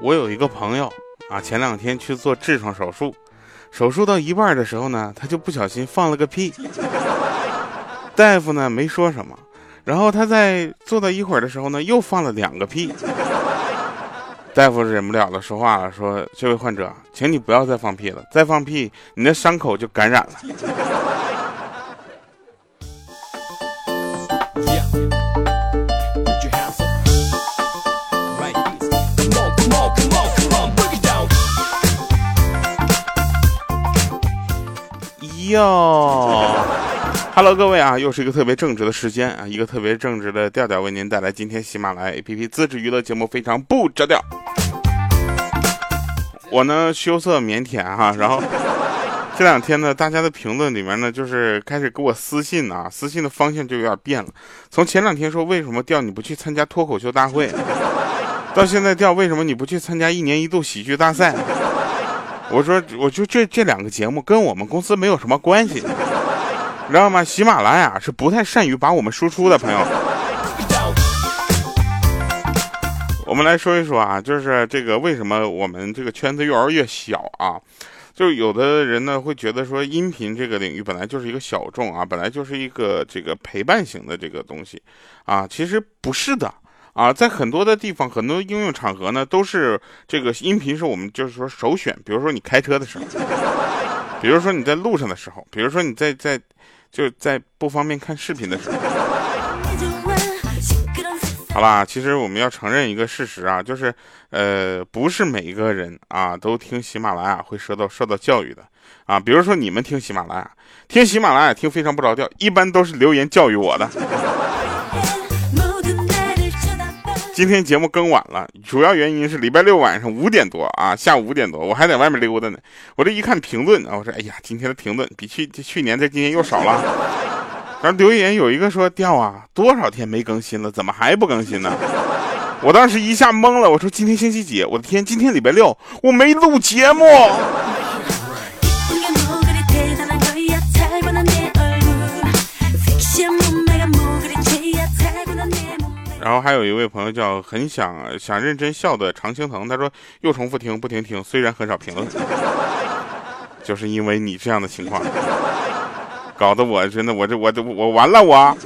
我有一个朋友啊，前两天去做痔疮手术，手术到一半的时候呢，他就不小心放了个屁。大夫呢没说什么，然后他在做到一会儿的时候呢，又放了两个屁。大夫忍不了了，说话了，说：“这位患者，请你不要再放屁了，再放屁，你的伤口就感染了。”哟，Hello，各位啊，又是一个特别正直的时间啊，一个特别正直的调调为您带来今天喜马拉雅 APP 自制娱乐节目，非常不着调。我呢羞涩腼腆哈，然后这两天呢，大家的评论里面呢，就是开始给我私信啊，私信的方向就有点变了。从前两天说为什么调你不去参加脱口秀大会，到现在调为什么你不去参加一年一度喜剧大赛？我说，我就这这两个节目跟我们公司没有什么关系，你知道吗？喜马拉雅是不太善于把我们输出的朋友。我们来说一说啊，就是这个为什么我们这个圈子越玩越小啊？就有的人呢会觉得说，音频这个领域本来就是一个小众啊，本来就是一个这个陪伴型的这个东西啊，其实不是的。啊，在很多的地方，很多应用场合呢，都是这个音频是我们就是说首选。比如说你开车的时候，比如说你在路上的时候，比如说你在在就在不方便看视频的时候。好啦，其实我们要承认一个事实啊，就是呃，不是每一个人啊都听喜马拉雅会受到受到教育的啊。比如说你们听喜马拉雅，听喜马拉雅听非常不着调，一般都是留言教育我的。今天节目更晚了，主要原因是礼拜六晚上五点多啊，下午五点多，我还在外面溜达呢。我这一看评论啊，我说哎呀，今天的评论比去去年在今天又少了。然后留言有一个说掉啊，多少天没更新了，怎么还不更新呢？我当时一下懵了，我说今天星期几？我的天，今天礼拜六，我没录节目。然后还有一位朋友叫很想想认真笑的常青藤，他说又重复听不停听，虽然很少评论，就是因为你这样的情况，搞得我真的我这我这我完了我，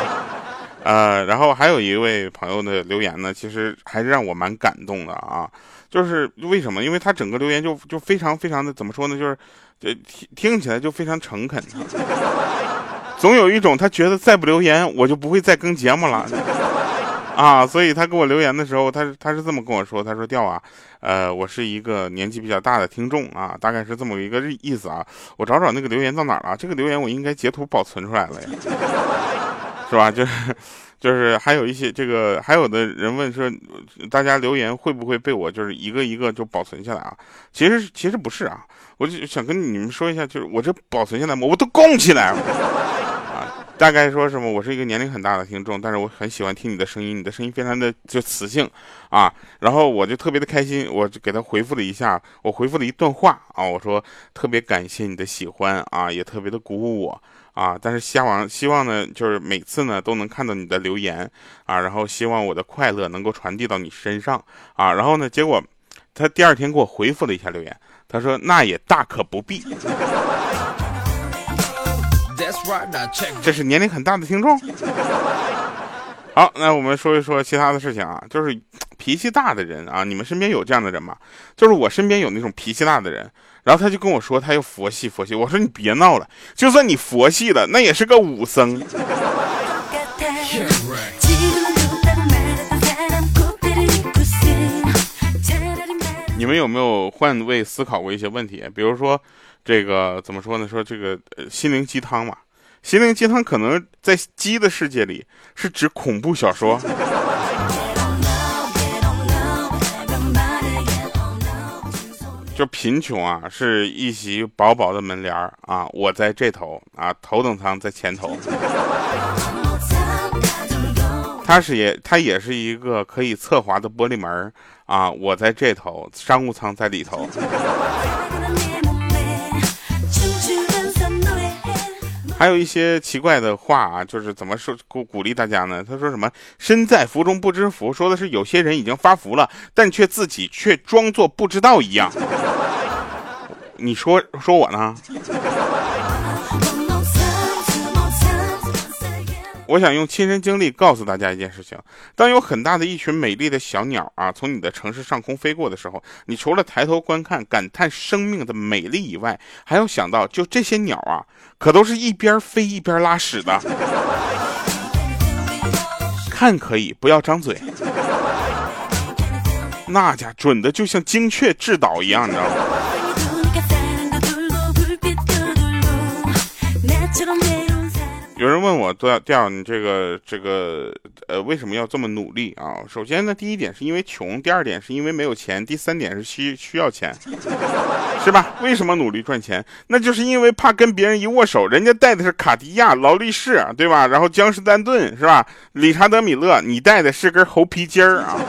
呃，然后还有一位朋友的留言呢，其实还是让我蛮感动的啊，就是为什么？因为他整个留言就就非常非常的怎么说呢？就是听听起来就非常诚恳，总有一种他觉得再不留言我就不会再更节目了。啊，所以他给我留言的时候，他他是这么跟我说，他说调啊，呃，我是一个年纪比较大的听众啊，大概是这么一个意思啊。我找找那个留言到哪了，这个留言我应该截图保存出来了呀，是吧？就是就是还有一些这个还有的人问说，大家留言会不会被我就是一个一个就保存下来啊？其实其实不是啊，我就想跟你们说一下，就是我这保存下来我都供起来了。大概说什么？我是一个年龄很大的听众，但是我很喜欢听你的声音，你的声音非常的就磁性啊。然后我就特别的开心，我就给他回复了一下，我回复了一段话啊，我说特别感谢你的喜欢啊，也特别的鼓舞我啊。但是希望希望呢，就是每次呢都能看到你的留言啊，然后希望我的快乐能够传递到你身上啊。然后呢，结果他第二天给我回复了一下留言，他说那也大可不必。这是年龄很大的听众。好，那我们说一说其他的事情啊，就是脾气大的人啊，你们身边有这样的人吗？就是我身边有那种脾气大的人，然后他就跟我说他要佛系佛系，我说你别闹了，就算你佛系了，那也是个武僧。你们有没有换位思考过一些问题？比如说，这个怎么说呢？说这个心灵鸡汤嘛。心灵鸡汤可能在鸡的世界里是指恐怖小说。就贫穷啊，是一袭薄薄的门帘啊，我在这头啊，头等舱在前头。它是也，它也是一个可以侧滑的玻璃门啊，我在这头，商务舱在里头。还有一些奇怪的话啊，就是怎么说鼓鼓励大家呢？他说什么“身在福中不知福”，说的是有些人已经发福了，但却自己却装作不知道一样。你说说我呢？我想用亲身经历告诉大家一件事情：当有很大的一群美丽的小鸟啊从你的城市上空飞过的时候，你除了抬头观看、感叹生命的美丽以外，还要想到，就这些鸟啊，可都是一边飞一边拉屎的。看可以，不要张嘴。那家准的就像精确制导一样，你知道吗？有人问我调调，你这个这个呃，为什么要这么努力啊？首先呢，第一点是因为穷，第二点是因为没有钱，第三点是需需要钱，是吧？为什么努力赚钱？那就是因为怕跟别人一握手，人家带的是卡地亚、劳力士，对吧？然后江诗丹顿是吧？理查德米勒，你带的是根猴皮筋儿啊。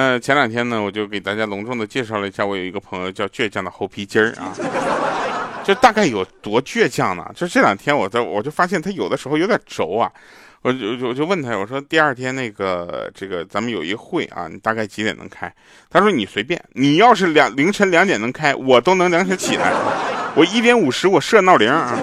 嗯，前两天呢，我就给大家隆重的介绍了一下，我有一个朋友叫倔强的猴皮筋儿啊，这大概有多倔强呢？就这两天我在我就发现他有的时候有点轴啊，我就我就问他，我说第二天那个这个咱们有一会啊，你大概几点能开？他说你随便，你要是两凌晨两点能开，我都能两点起来，我一点五十我设闹铃啊。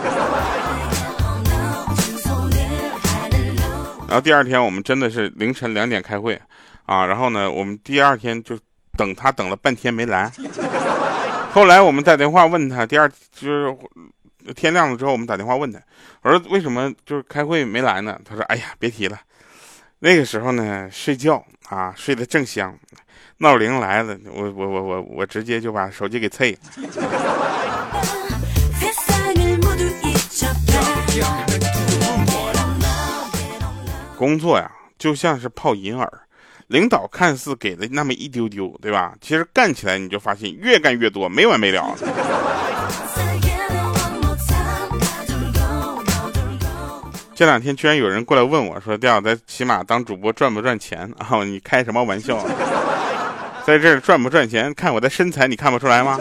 然后第二天我们真的是凌晨两点开会。啊，然后呢，我们第二天就等他等了半天没来，后来我们打电话问他，第二就是天亮了之后，我们打电话问他，我说为什么就是开会没来呢？他说，哎呀，别提了，那个时候呢睡觉啊睡得正香，闹铃来了，我我我我我直接就把手机给碎了。工作呀，就像是泡银耳。领导看似给了那么一丢丢，对吧？其实干起来你就发现越干越多，没完没了。这两天居然有人过来问我说：“调在起码当主播赚不赚钱啊？你开什么玩笑？在这赚不赚钱？看我的身材，你看不出来吗？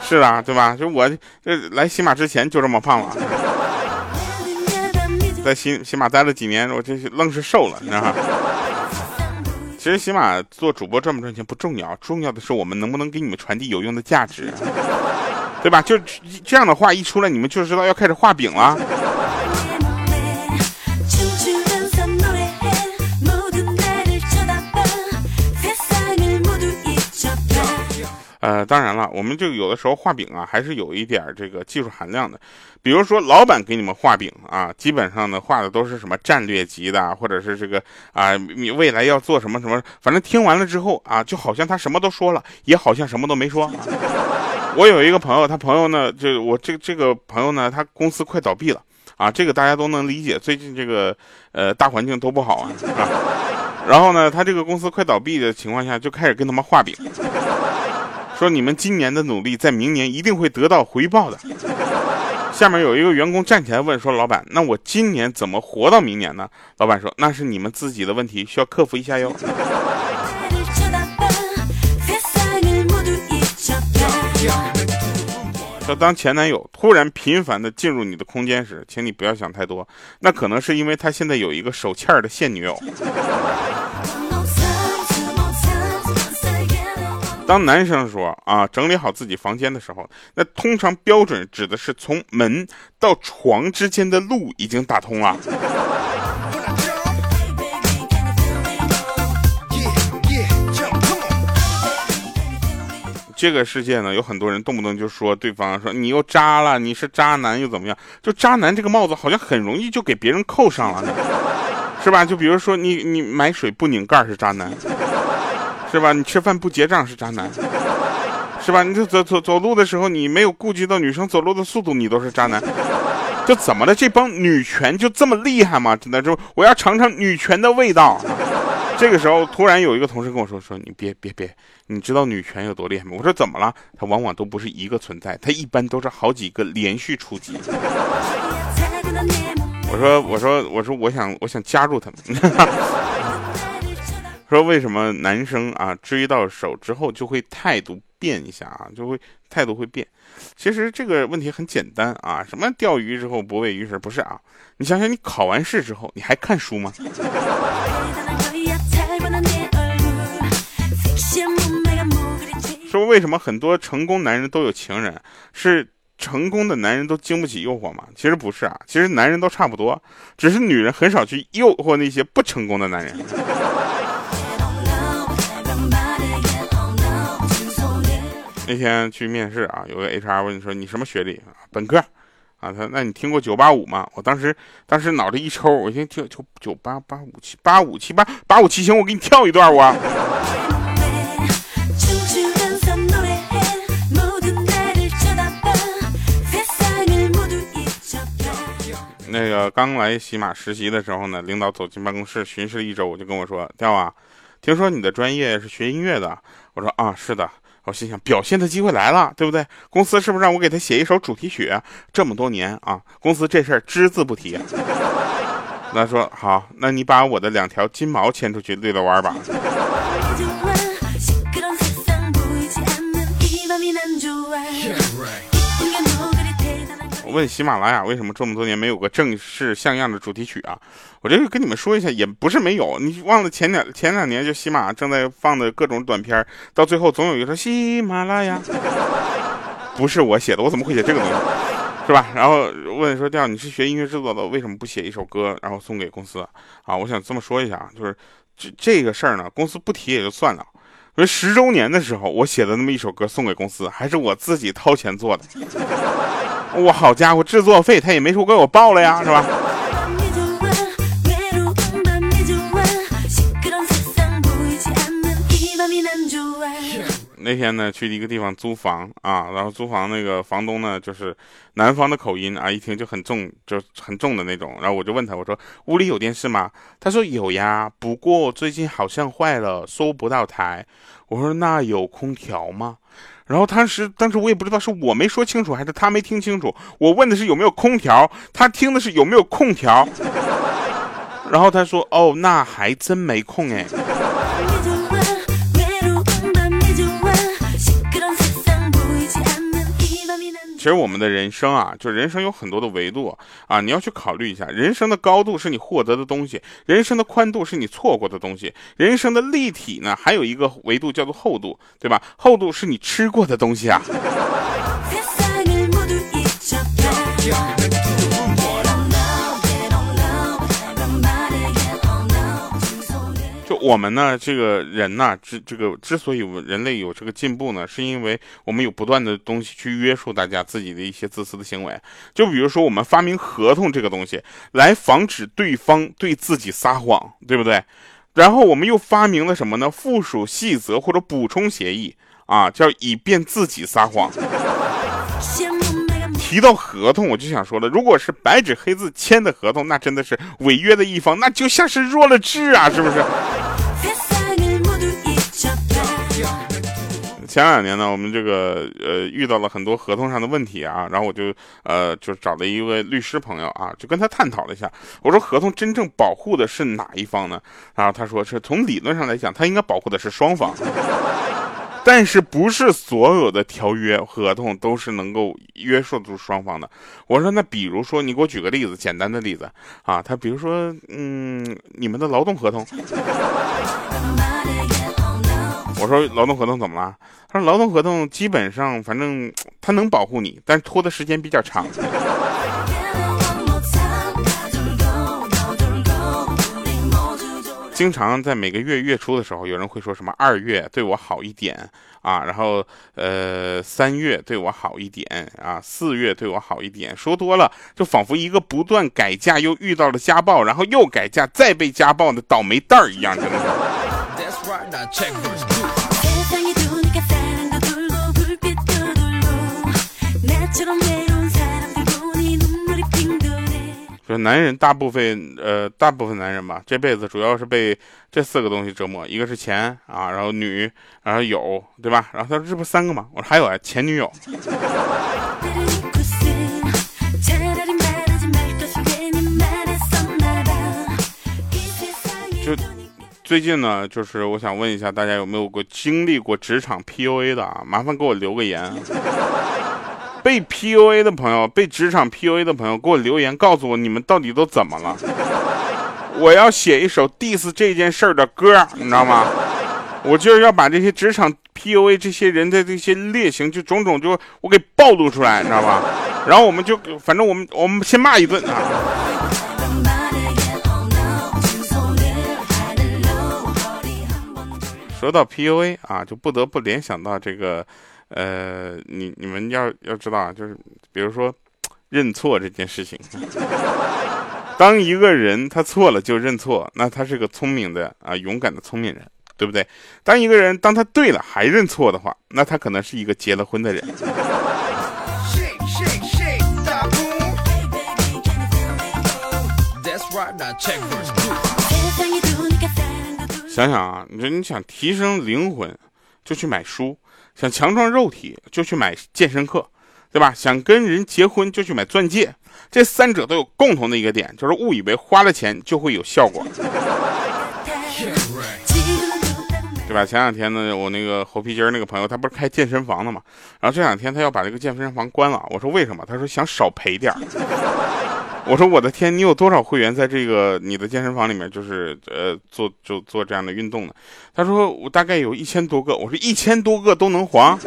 是啊，对吧？就我这来喜马之前就这么胖了，在喜喜马待了几年，我这是愣是瘦了，你知道吗？”其实起码做主播赚不赚钱不重要，重要的是我们能不能给你们传递有用的价值，对吧？就这样的话一出来，你们就知道要开始画饼了。呃，当然了，我们就有的时候画饼啊，还是有一点这个技术含量的。比如说，老板给你们画饼啊，基本上呢画的都是什么战略级的，或者是这个啊，你未来要做什么什么，反正听完了之后啊，就好像他什么都说了，也好像什么都没说。我有一个朋友，他朋友呢，就我这这个朋友呢，他公司快倒闭了啊，这个大家都能理解，最近这个呃大环境都不好啊。然后呢，他这个公司快倒闭的情况下，就开始跟他们画饼。说你们今年的努力，在明年一定会得到回报的。下面有一个员工站起来问说：“老板，那我今年怎么活到明年呢？”老板说：“那是你们自己的问题，需要克服一下哟。”说当前男友突然频繁的进入你的空间时，请你不要想太多，那可能是因为他现在有一个手欠的现女友。当男生说啊整理好自己房间的时候，那通常标准指的是从门到床之间的路已经打通了。这个世界呢，有很多人动不动就说对方说你又渣了，你是渣男又怎么样？就渣男这个帽子好像很容易就给别人扣上了，是吧？就比如说你你买水不拧盖是渣男。是吧？你吃饭不结账是渣男，是吧？你就走走走路的时候，你没有顾及到女生走路的速度，你都是渣男。这怎么了？这帮女权就这么厉害吗？真的就我要尝尝女权的味道。这个时候，突然有一个同事跟我说：“说你别别别，你知道女权有多厉害吗？”我说：“怎么了？他往往都不是一个存在，他一般都是好几个连续出击。”我说：“我说我说我想我想加入他们。”说为什么男生啊追到手之后就会态度变一下啊，就会态度会变？其实这个问题很简单啊，什么钓鱼之后不喂鱼食？不是啊，你想想，你考完试之后你还看书吗？说为什么很多成功男人都有情人？是成功的男人都经不起诱惑吗？其实不是啊，其实男人都差不多，只是女人很少去诱惑那些不成功的男人。那天去面试啊，有个 HR 问你说你什么学历啊？本科。啊，他那你听过九八五吗？我当时当时脑袋一抽，我先听九九八八五七八五七八八五七行，我给你跳一段我。那个刚来喜马实习的时候呢，领导走进办公室巡视了一周，我就跟我说：“调啊，听说你的专业是学音乐的。”我说：“啊，是的。”我心想，表现的机会来了，对不对？公司是不是让我给他写一首主题曲？这么多年啊，公司这事儿只字不提。那说好，那你把我的两条金毛牵出去遛遛弯吧。问喜马拉雅为什么这么多年没有个正式像样的主题曲啊？我这个跟你们说一下，也不是没有。你忘了前两前两年就喜马正在放的各种短片，到最后总有一个说喜马拉雅，不是我写的，我怎么会写这个东西，是吧？然后问说调你是学音乐制作的，为什么不写一首歌然后送给公司啊？我想这么说一下啊，就是这这个事儿呢，公司不提也就算了。所以十周年的时候，我写的那么一首歌送给公司，还是我自己掏钱做的。我好家伙，制作费他也没说给我报了呀，是吧？那天呢，去一个地方租房啊，然后租房那个房东呢，就是南方的口音啊，一听就很重，就很重的那种。然后我就问他，我说屋里有电视吗？他说有呀，不过最近好像坏了，收不到台。我说那有空调吗？然后当时，当时我也不知道是我没说清楚还是他没听清楚。我问的是有没有空调，他听的是有没有空调。然后他说哦，那还真没空哎。其实我们的人生啊，就人生有很多的维度啊，你要去考虑一下。人生的高度是你获得的东西，人生的宽度是你错过的东西，人生的立体呢，还有一个维度叫做厚度，对吧？厚度是你吃过的东西啊。我们呢，这个人呢，之这个之所以人类有这个进步呢，是因为我们有不断的东西去约束大家自己的一些自私的行为。就比如说，我们发明合同这个东西，来防止对方对自己撒谎，对不对？然后我们又发明了什么呢？附属细则或者补充协议啊，叫以便自己撒谎。提到合同，我就想说了，如果是白纸黑字签的合同，那真的是违约的一方，那就像是弱了智啊，是不是？前两年呢，我们这个呃遇到了很多合同上的问题啊，然后我就呃就找了一位律师朋友啊，就跟他探讨了一下。我说合同真正保护的是哪一方呢？然后他说是从理论上来讲，他应该保护的是双方，但是不是所有的条约合同都是能够约束住双方的。我说那比如说你给我举个例子，简单的例子啊，他比如说嗯你们的劳动合同。我说劳动合同怎么了？他说劳动合同基本上反正他能保护你，但是拖的时间比较长。经常在每个月月初的时候，有人会说什么二月对我好一点啊，然后呃三月对我好一点啊，四月对我好一点，说多了就仿佛一个不断改嫁又遇到了家暴，然后又改嫁再被家暴的倒霉蛋儿一样，真的。就是男人大部分呃大部分男人吧，这辈子主要是被这四个东西折磨，一个是钱啊，然后女，然后有，对吧？然后他说这不三个吗？我说还有啊，前女友。就最近呢，就是我想问一下大家有没有过经历过职场 PUA 的啊？麻烦给我留个言。被 PUA 的朋友，被职场 PUA 的朋友，给我留言告诉我你们到底都怎么了？我要写一首 diss 这件事儿的歌，你知道吗？我就是要把这些职场 PUA 这些人的这些劣行，就种种就我给暴露出来，你知道吧？然后我们就反正我们我们先骂一顿啊。说到 PUA 啊，就不得不联想到这个，呃，你你们要要知道啊，就是比如说认错这件事情，当一个人他错了就认错，那他是个聪明的啊勇敢的聪明人，对不对？当一个人当他对了还认错的话，那他可能是一个结了婚的人。想想啊，你说你想提升灵魂，就去买书；想强壮肉体，就去买健身课，对吧？想跟人结婚，就去买钻戒。这三者都有共同的一个点，就是误以为花了钱就会有效果，对吧？前两天呢，我那个猴皮筋那个朋友，他不是开健身房的嘛？然后这两天他要把这个健身房关了。我说为什么？他说想少赔点我说我的天，你有多少会员在这个你的健身房里面，就是呃做就做这样的运动呢？他说我大概有一千多个。我说一千多个都能还？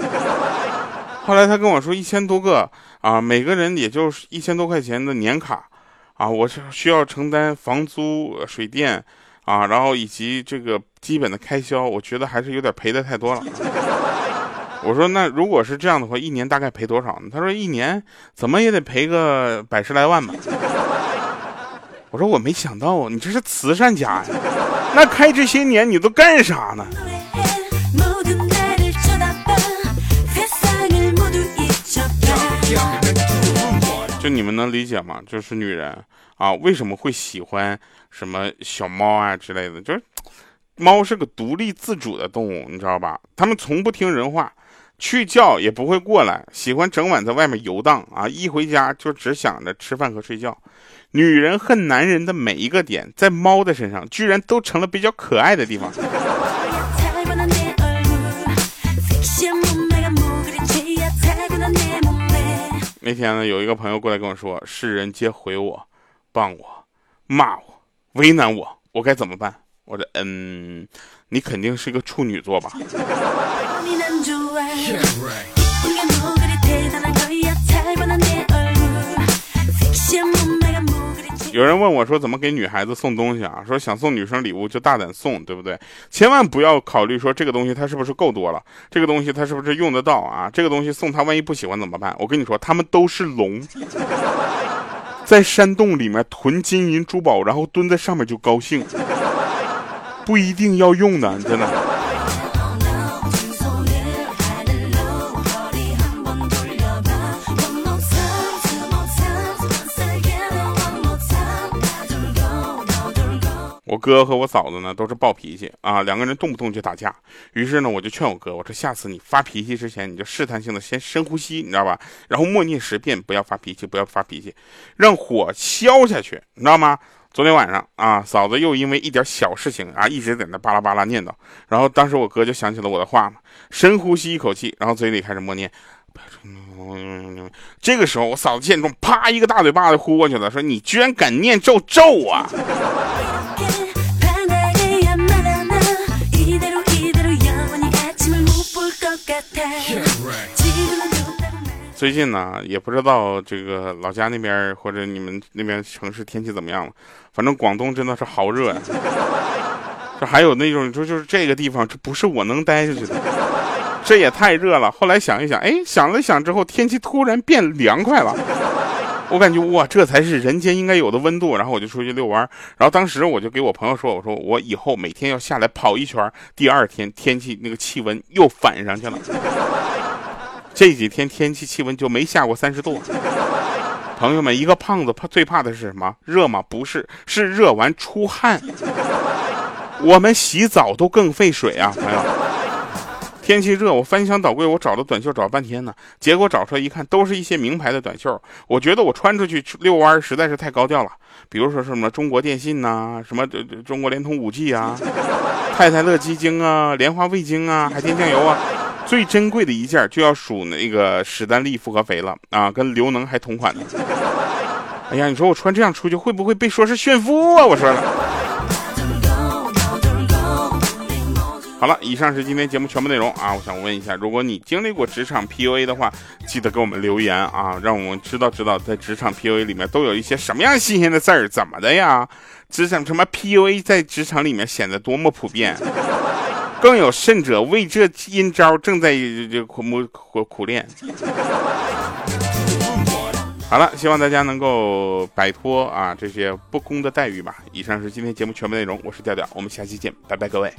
后来他跟我说一千多个啊，每个人也就是一千多块钱的年卡啊，我是需要承担房租、水电啊，然后以及这个基本的开销，我觉得还是有点赔的太多了。我说那如果是这样的话，一年大概赔多少呢？他说一年怎么也得赔个百十来万吧。我说我没想到啊，你这是慈善家呀？那开这些年你都干啥呢？就你们能理解吗？就是女人啊，为什么会喜欢什么小猫啊之类的？就是猫是个独立自主的动物，你知道吧？它们从不听人话。去叫也不会过来，喜欢整晚在外面游荡啊！一回家就只想着吃饭和睡觉。女人恨男人的每一个点，在猫的身上居然都成了比较可爱的地方。那天呢，有一个朋友过来跟我说：“世人皆毁我，谤我，骂我，为难我，我该怎么办？”我说：“嗯，你肯定是个处女座吧。”有人问我说：“怎么给女孩子送东西啊？”说想送女生礼物就大胆送，对不对？千万不要考虑说这个东西它是不是够多了，这个东西它是不是用得到啊？这个东西送她万一不喜欢怎么办？我跟你说，他们都是龙，在山洞里面囤金银珠宝，然后蹲在上面就高兴，不一定要用的，真的。我哥和我嫂子呢都是暴脾气啊，两个人动不动就打架。于是呢，我就劝我哥，我说下次你发脾气之前，你就试探性的先深呼吸，你知道吧？然后默念十遍，不要发脾气，不要发脾气，让火消下去，你知道吗？昨天晚上啊，嫂子又因为一点小事情啊，一直在那巴拉巴拉念叨。然后当时我哥就想起了我的话嘛，深呼吸一口气，然后嘴里开始默念。这个时候，我嫂子见状，啪一个大嘴巴子呼过去了，说：“你居然敢念咒咒啊！”最近呢，也不知道这个老家那边或者你们那边城市天气怎么样了。反正广东真的是好热呀。这还有那种，就就是这个地方，这不是我能待下去的，这也太热了。后来想一想，哎，想了想之后，天气突然变凉快了。我感觉哇，这才是人间应该有的温度。然后我就出去遛弯，然后当时我就给我朋友说：“我说我以后每天要下来跑一圈。”第二天天气那个气温又反上去了。这几天天气气温就没下过三十度。朋友们，一个胖子怕最怕的是什么？热吗？不是，是热完出汗。我们洗澡都更费水啊，朋友。天气热，我翻箱倒柜，我找的短袖找了半天呢，结果找出来一看，都是一些名牌的短袖。我觉得我穿出去遛弯实在是太高调了，比如说什么中国电信呐，什么中国联通五 G 啊，太太乐鸡精啊，莲花味精啊，海天酱油啊。最珍贵的一件就要数那个史丹利复合肥了啊，跟刘能还同款呢。哎呀，你说我穿这样出去会不会被说是炫富啊？我说了。好了，以上是今天节目全部内容啊。我想问一下，如果你经历过职场 PUA 的话，记得给我们留言啊，让我们知道知道在职场 PUA 里面都有一些什么样新鲜的字儿，怎么的呀？职场什么 PUA 在职场里面显得多么普遍？更有甚者，为这阴招正在这苦苦苦苦练。好了，希望大家能够摆脱啊这些不公的待遇吧。以上是今天节目全部内容，我是调调，我们下期见，拜拜，各位。